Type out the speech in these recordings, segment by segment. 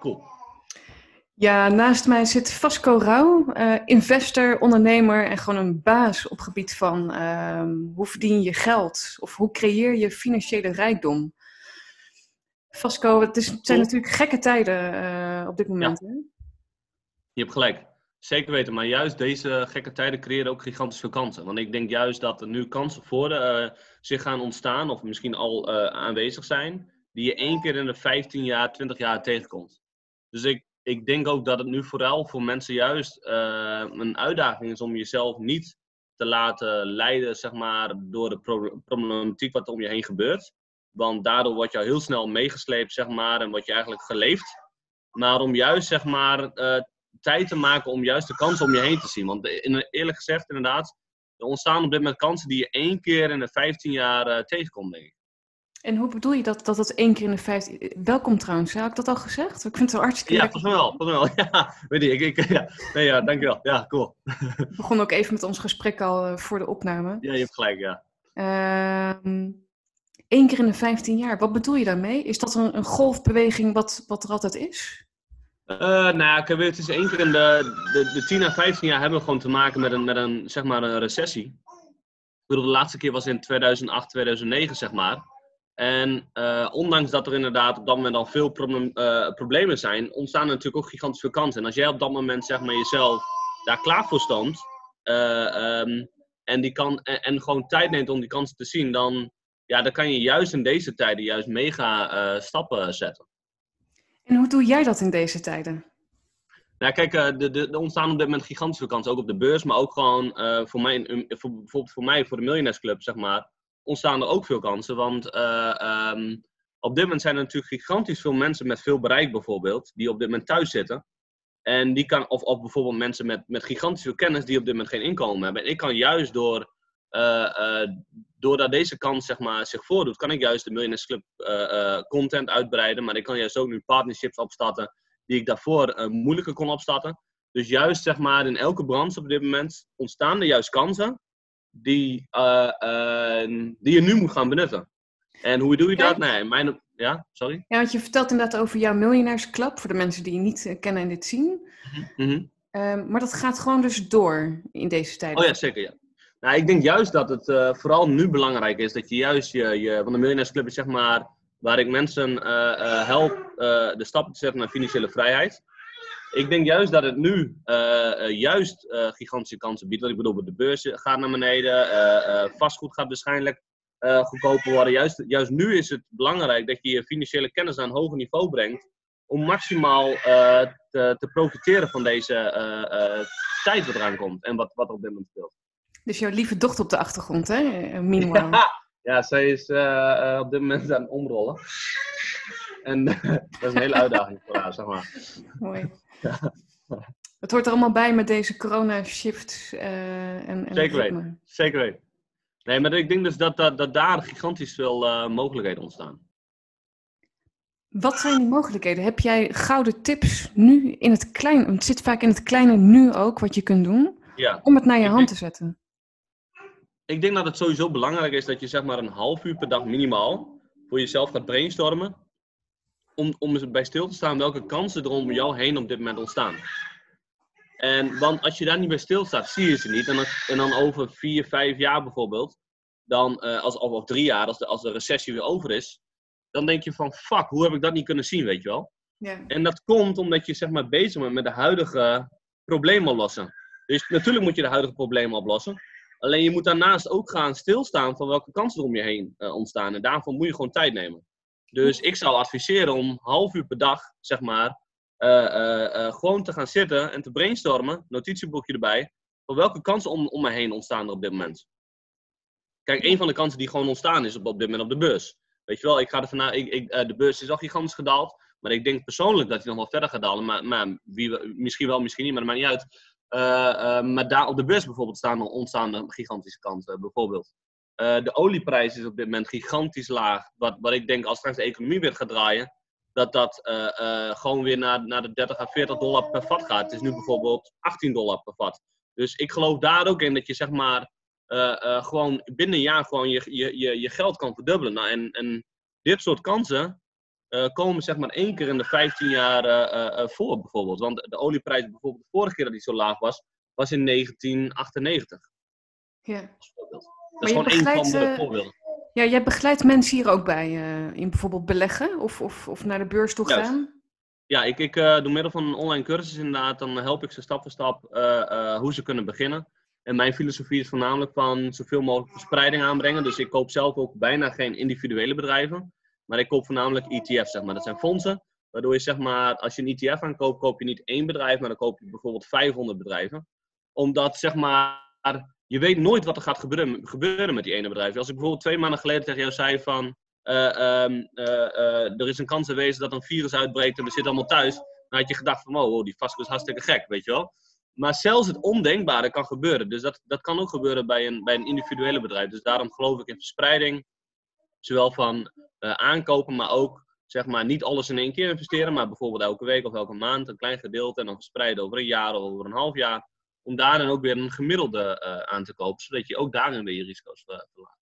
cool. Ja, naast mij zit Vasco Rauw, uh, investor, ondernemer en gewoon een baas op gebied van uh, hoe verdien je geld of hoe creëer je financiële rijkdom. Vasco, het, is, het zijn natuurlijk gekke tijden uh, op dit moment. Ja. Hè? Je hebt gelijk. Zeker weten, maar juist deze gekke tijden creëren ook gigantisch veel kansen. Want ik denk juist dat er nu kansen voor uh, zich gaan ontstaan, of misschien al aanwezig zijn, die je één keer in de 15 jaar, 20 jaar tegenkomt. Dus ik, ik denk ook dat het nu vooral voor mensen juist uh, een uitdaging is om jezelf niet te laten leiden zeg maar, door de pro problematiek wat om je heen gebeurt. Want daardoor word je al heel snel meegesleept zeg maar, en word je eigenlijk geleefd. Maar om juist zeg maar, tijd te maken om juist de kansen om je heen te zien. Want eerlijk gezegd, inderdaad, er ontstaan op dit moment kansen die je één keer in de 15 jaar uh, tegenkomt, denk ik. En hoe bedoel je dat, dat het één keer in de 15... Welkom trouwens, heb ik dat al gezegd? Ik vind het wel hartstikke Ja, mij wel. Mij wel. Ja, weet ik. ik ja. Nee, ja, dankjewel. Ja, cool. We begonnen ook even met ons gesprek al uh, voor de opname. Ja, je hebt gelijk, ja. Eén uh, keer in de 15 jaar. Wat bedoel je daarmee? Is dat een, een golfbeweging wat, wat er altijd is? Uh, nou ja, het is één keer in de, de, de 10 à 15 jaar hebben we gewoon te maken met een, met een, zeg maar een recessie. Ik bedoel, de laatste keer was in 2008, 2009, zeg maar. En uh, ondanks dat er inderdaad op dat moment al veel problem, uh, problemen zijn, ontstaan er natuurlijk ook gigantisch veel kansen. En als jij op dat moment zeg maar jezelf daar klaar voor stond um, en, die kan, en, en, gewoon tijd neemt om die kansen te zien, dan, ja, dan kan je juist in deze tijden juist mega stappen zetten. En hoe doe jij dat in deze tijden? Nou, kijk, er de, de, de ontstaan op dit moment gigantische kansen, ook op de beurs, maar ook gewoon voor mij, voor, bijvoorbeeld voor mij, voor de miljonairsclub, zeg maar, ontstaan er ook veel kansen. Want uh, um, op dit moment zijn er natuurlijk gigantisch veel mensen met veel bereik, bijvoorbeeld, die op dit moment thuis zitten. En die kan, of, of bijvoorbeeld mensen met, met gigantisch veel kennis die op dit moment geen inkomen hebben. En ik kan juist door, uh, doordat deze kans zeg maar, zich voordoet, kan ik juist de Millionaires Club content uitbreiden. Maar ik kan juist ook nu partnerships opstarten die ik daarvoor moeilijker kon opstarten. Dus juist zeg maar, in elke branche op dit moment ontstaan er juist kansen die, die je nu moet gaan benutten. En hoe doe je dat? Nee, mijn, ja, sorry? Ja, want je vertelt inderdaad over jouw miljonairsclub, voor de mensen die je niet kennen en dit zien. Mm -hmm. um, maar dat gaat gewoon dus door in deze tijd. Oh ja, zeker, ja. Nou, ik denk juist dat het uh, vooral nu belangrijk is dat je juist je, je want de miljonairsclub is zeg maar waar ik mensen help de stappen te zetten naar financiële vrijheid. Ik denk juist dat het nu juist gigantische kansen biedt. Wat ik bedoel, de beurs gaat naar beneden, vastgoed gaat waarschijnlijk goedkoper worden. Juist, juist nu is het belangrijk dat je je financiële kennis aan een hoger niveau brengt om maximaal te, te, profiteren van deze tijd wat eraan komt en wat, wat er op dit moment speelt. Dus jouw lieve dochter op de achtergrond, hè? Minimaal. Ja, ja zij is op dit moment aan het omrollen. En dat is een hele uitdaging voor haar, zeg maar. Mooi. Ja. Het hoort er allemaal bij met deze corona-shift. Uh, en, en Zeker weten. Zeker weten. Nee, maar ik denk dus dat, dat, dat daar gigantisch veel mogelijkheden ontstaan. Wat zijn die mogelijkheden? Heb jij gouden tips nu in het klein? Het zit vaak in het kleine nu ook, wat je kunt doen. Ja. Om het naar je hand te zetten. Ik denk dat het sowieso belangrijk is dat je zeg maar een half uur per dag minimaal voor jezelf gaat brainstormen. Om, om bij stil te staan welke kansen er om jou heen op dit moment ontstaan. En want als je daar niet bij stilstaat, zie je ze niet. En dan, en dan over vier, vijf jaar bijvoorbeeld, dan, uh, als, of, of drie jaar, als de, als de recessie weer over is, dan denk je van fuck, hoe heb ik dat niet kunnen zien, weet je wel? Ja. En dat komt omdat je zeg maar bezig bent met de huidige problemen oplossen. Dus natuurlijk moet je de huidige problemen oplossen. Alleen je moet daarnaast ook gaan stilstaan van welke kansen er om je heen uh, ontstaan. En daarvoor moet je gewoon tijd nemen. Dus ik zou adviseren om half uur per dag, zeg maar, uh, uh, gewoon te gaan zitten en te brainstormen, notitieboekje erbij, van welke kansen om, om me heen ontstaan er op dit moment. Kijk, een van de kansen die gewoon ontstaan is op, op dit moment op de beurs. Weet je wel, ik ga er vanuit, ik, ik, de beurs is al gigantisch gedaald, maar ik denk persoonlijk dat hij nog wel verder gaat dalen. Maar, maar wie, misschien wel, misschien niet, maar dat maakt niet uit. Maar daar op de beurs bijvoorbeeld staan, ontstaan gigantische kansen. Bijvoorbeeld. Uh, de olieprijs is op dit moment gigantisch laag. Wat, wat ik denk als straks de economie weer gaat draaien, dat dat gewoon weer naar, naar de 30 à 40 dollar per vat gaat. Het is nu bijvoorbeeld 18 dollar per vat. Dus ik geloof daar ook in dat je zeg maar gewoon binnen een jaar gewoon je, je, je, je geld kan verdubbelen. Nou, en, en dit soort kansen, eh, komen zeg maar één keer in de 15 jaar eh, eh, voor, bijvoorbeeld. Want de olieprijs, bijvoorbeeld de vorige keer dat die zo laag was, was in 1998. Ja. Dat is gewoon één van de eh, voorbeelden. Ja, jij begeleidt mensen hier ook bij eh, in bijvoorbeeld beleggen of, of, of naar de beurs toe Juist. gaan? Ja, ik, ik eh, door middel van een online cursus inderdaad, dan help ik ze stap voor stap hoe ze kunnen beginnen. En mijn filosofie is voornamelijk van zoveel mogelijk verspreiding aanbrengen. Dus ik koop zelf ook bijna geen individuele bedrijven. Maar ik koop voornamelijk ETF's, zeg maar. Dat zijn fondsen. Waardoor je, zeg maar, als je een ETF aankoopt, koop je niet één bedrijf, maar dan koop je bijvoorbeeld 500 bedrijven. Omdat, zeg maar, je weet nooit wat er gaat gebeuren, met die ene bedrijf. Als ik bijvoorbeeld twee maanden geleden tegen jou zei van, eh, ehm, eh, eh, er is een kans aanwezig dat een virus uitbreekt en we zitten allemaal thuis. Dan had je gedacht van, oh, die Vasco is hartstikke gek, weet je wel. Maar zelfs het ondenkbare kan gebeuren. Dus dat, dat kan ook gebeuren bij een, bij een individuele bedrijf. Dus daarom geloof ik in verspreiding. Zowel van aankopen, maar ook zeg maar niet alles in één keer investeren. Maar bijvoorbeeld elke week of elke maand een klein gedeelte. En dan verspreiden over een jaar of over een half jaar. Om daar dan ook weer een gemiddelde eh, aan te kopen. Zodat je ook daarin weer je risico's eh, verlaagt.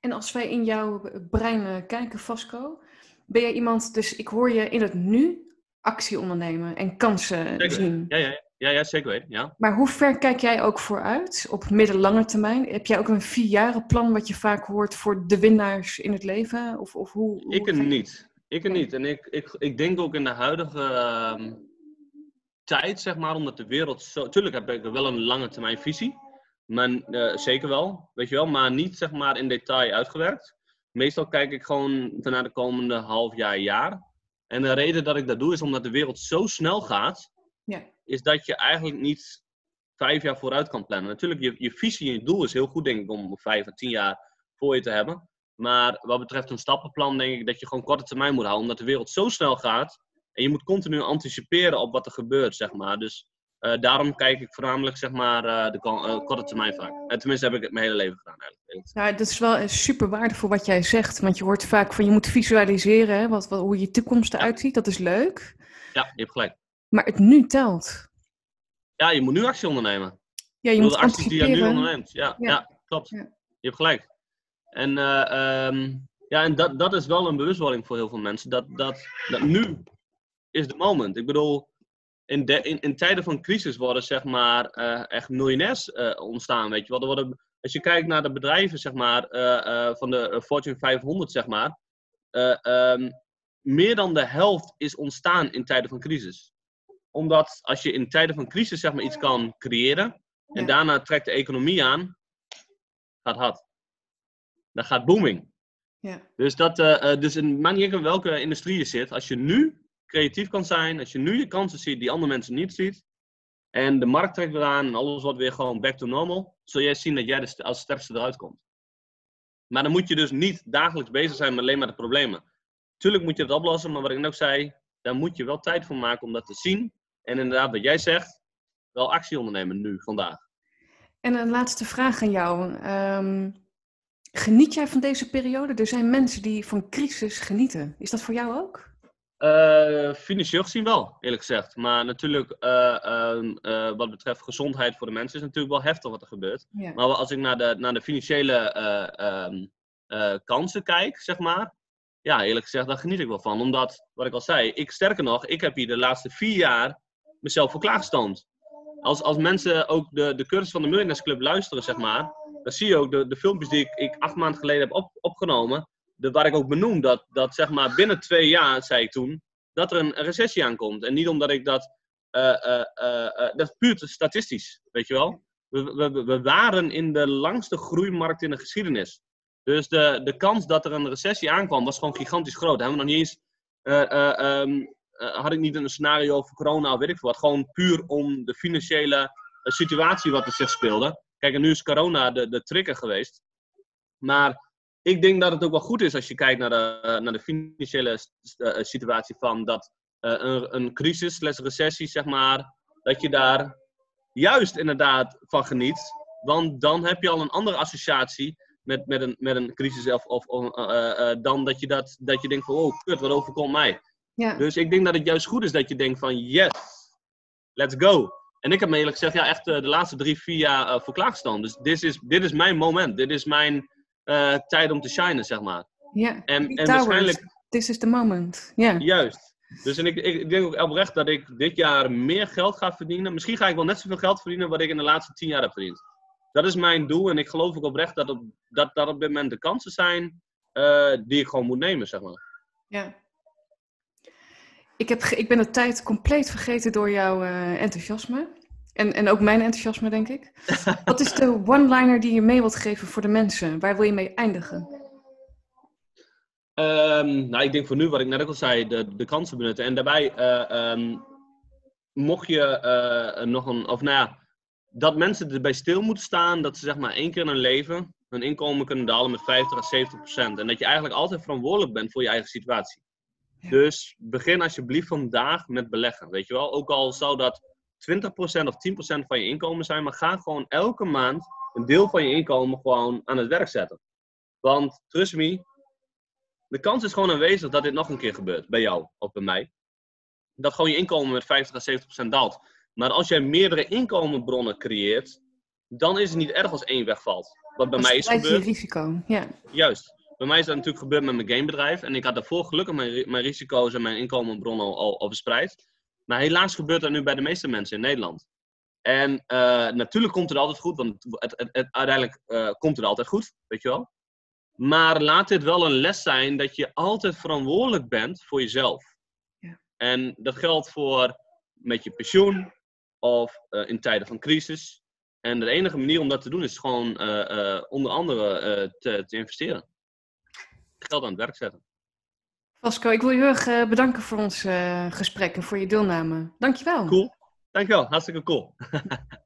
En als wij in jouw brein eh, kijken, Vasco, ben jij iemand, dus ik hoor je in het nu actie ondernemen en kansen Zeker. zien. Ja, ja, ja, ja, zeker weten. Ja. Maar hoe ver kijk jij ook vooruit op middellange termijn? Heb jij ook een vierjarenplan wat je vaak hoort voor de winnaars in het leven? Of, of hoe, hoe Ik er niet. Ik er niet. En ik, ik, ik denk ook in de huidige ehm, tijd, zeg maar, omdat de wereld zo... Tuurlijk heb ik wel een lange termijn visie. Maar, eh, zeker wel, weet je wel. Maar niet, zeg maar, in detail uitgewerkt. Meestal kijk ik gewoon naar de komende half jaar, jaar. En de reden dat ik dat doe, is omdat de wereld zo snel gaat... Ja. Is dat je eigenlijk niet vijf jaar vooruit kan plannen. Natuurlijk, je, je visie en je doel is heel goed, denk ik, om vijf of tien jaar voor je te hebben. Maar wat betreft een stappenplan denk ik dat je gewoon korte termijn moet houden. Omdat de wereld zo snel gaat. En je moet continu anticiperen op wat er gebeurt, zeg maar. Dus eh, daarom kijk ik voornamelijk, zeg maar, eh, de eh, korte termijn vaak. En tenminste heb ik het mijn hele leven gedaan, eigenlijk. Nou, dat is wel super waardevol wat jij zegt. Want je hoort vaak van je moet visualiseren hè, wat, wat, hoe je toekomst eruit ziet. Dat is leuk. Ja, je hebt gelijk. Maar het nu telt. Ja, je moet nu actie ondernemen. Ja, je moet de acties die je nu onderneemt. Ja, Ja. ja. klopt. Ja. Je hebt gelijk. En, eh, ehm, ja, en dat, dat is wel een bewustwording voor heel veel mensen. Dat, dat, dat nu is de moment. Ik bedoel, in, de, in, in tijden van crisis worden zeg maar eh, echt miljonairs eh, ontstaan. Weet je wel. Er worden, als je kijkt naar de bedrijven zeg maar, eh, van de Fortune 500, zeg maar. eh, ehm, meer dan de helft is ontstaan in tijden van crisis. Omdat als je in tijden van crisis zeg maar, iets kan creëren. En Ja. daarna trekt de economie aan. Gaat hard. Dan gaat booming. Ja. Dus, dat, dus in, maakt niet uit in welke industrie je zit. Als je nu creatief kan zijn. Als je nu je kansen ziet die andere mensen niet ziet. En de markt trekt eraan en alles wordt weer gewoon back to normal. Zul jij zien dat jij als sterkste eruit komt. Maar dan moet je dus niet dagelijks bezig zijn met alleen maar de problemen. Tuurlijk moet je het oplossen, maar wat ik net ook zei, daar moet je wel tijd voor maken om dat te zien. En inderdaad, wat jij zegt, wel actie ondernemen nu, vandaag. En een laatste vraag aan jou. Ehm, geniet jij van deze periode? Er zijn mensen die van crisis genieten. Is dat voor jou ook? Eh, financieel gezien wel, eerlijk gezegd. Maar natuurlijk, eh, wat betreft gezondheid voor de mensen, is natuurlijk wel heftig wat er gebeurt. Ja. Maar als ik naar de, naar de financiële eh, ehm, eh, kansen kijk, zeg maar. Ja, eerlijk gezegd, daar geniet ik wel van. Omdat, wat ik al zei, ik sterker nog, ik heb hier de laatste vier jaar mezelf voor klaargestoomd. Als, als mensen ook de, de cursus van de Millionaires Club luisteren, zeg maar. Dan zie je ook de, de filmpjes die ik, ik acht maanden geleden heb op, opgenomen. De, waar ik ook benoem dat, dat zeg maar binnen twee jaar, zei ik toen, dat er een, recessie aankomt. En niet omdat ik dat, eh, eh, eh, dat is puur statistisch, weet je wel. We, we, we waren in de langste groeimarkt in de geschiedenis. Dus de, de kans dat er een recessie aankwam was gewoon gigantisch groot. Hebben we nog niet eens, eh, eh, ehm, eh, had ik niet een scenario over corona weet ik veel wat. Gewoon puur om de financiële situatie wat er zich speelde. Kijk, en nu is corona de, de trigger geweest. Maar ik denk dat het ook wel goed is als je kijkt naar de, eh, naar de financiële s- eh, situatie van dat eh, een, een crisis, slash recessie, zeg maar, dat je daar juist inderdaad van geniet. Want dan heb je al een andere associatie met, met, een, met een crisis of, of, eh, eh, dan dat je, dat, dat je denkt van, oh kut, wat overkomt mij. Ja. Dus ik denk dat het juist goed is dat je denkt van, yes, let's go. En ik heb me eerlijk gezegd, ja, echt eh, de laatste drie, vier jaar eh, voor klaargestaan. Dus dit is, dit is mijn moment. Dit is mijn eh, tijd om te shinen, zeg maar. ja. En, en waarschijnlijk, This is the moment. Ja. Juist. Dus en ik, ik denk ook oprecht dat ik dit jaar meer geld ga verdienen. Misschien ga ik wel net zoveel geld verdienen wat ik in de laatste tien jaar heb verdiend. Dat is mijn doel en ik geloof ook oprecht dat op, dat, dat op dit moment de kansen zijn uh, die ik gewoon moet nemen, zeg maar. Ja. Ik, heb, ik ben de tijd compleet vergeten door jouw uh, enthousiasme. En, en ook mijn enthousiasme, denk ik. Wat is de one-liner die je mee wilt geven voor de mensen? Waar wil je mee eindigen? Um, nou, ik denk voor nu, wat ik net ook al zei, de, de kansen benutten. En daarbij, uh, um, mocht je uh, nog een, of nou ja, dat mensen erbij stil moeten staan dat ze zeg maar één keer in hun leven hun inkomen kunnen dalen met 50 à 70 procent. En dat je eigenlijk altijd verantwoordelijk bent voor je eigen situatie. Ja. Dus begin alsjeblieft vandaag met beleggen. Weet je wel, ook al zou dat 20% of 10% van je inkomen zijn, maar ga gewoon elke maand een deel van je inkomen gewoon aan het werk zetten. Want, trust me, de kans is gewoon aanwezig dat dit nog een keer gebeurt, bij jou of bij mij. Dat gewoon je inkomen met 50 à 70% daalt. Maar als jij meerdere inkomenbronnen creëert, dan is het niet erg als één wegvalt. Wat bij mij is gebeurd. je risico, ja. Juist. Bij mij is dat natuurlijk gebeurd met mijn gamebedrijf. En ik had daarvoor gelukkig mijn, mijn risico's en mijn inkomenbronnen al, al, al verspreid. Maar helaas gebeurt dat nu bij de meeste mensen in Nederland. En uh, natuurlijk komt het altijd goed, want het, het, het, uiteindelijk uh, komt het altijd goed, weet je wel. Maar laat dit wel een les zijn dat je altijd verantwoordelijk bent voor jezelf. Ja. En dat geldt voor met je pensioen of uh, in tijden van crisis. En de enige manier om dat te doen is gewoon onder andere te, te investeren. Geld aan het werk zetten. Vasco, ik wil je heel erg uh, bedanken voor ons uh, gesprek en voor je deelname. Dankjewel. Cool. Dankjewel. Hartstikke cool.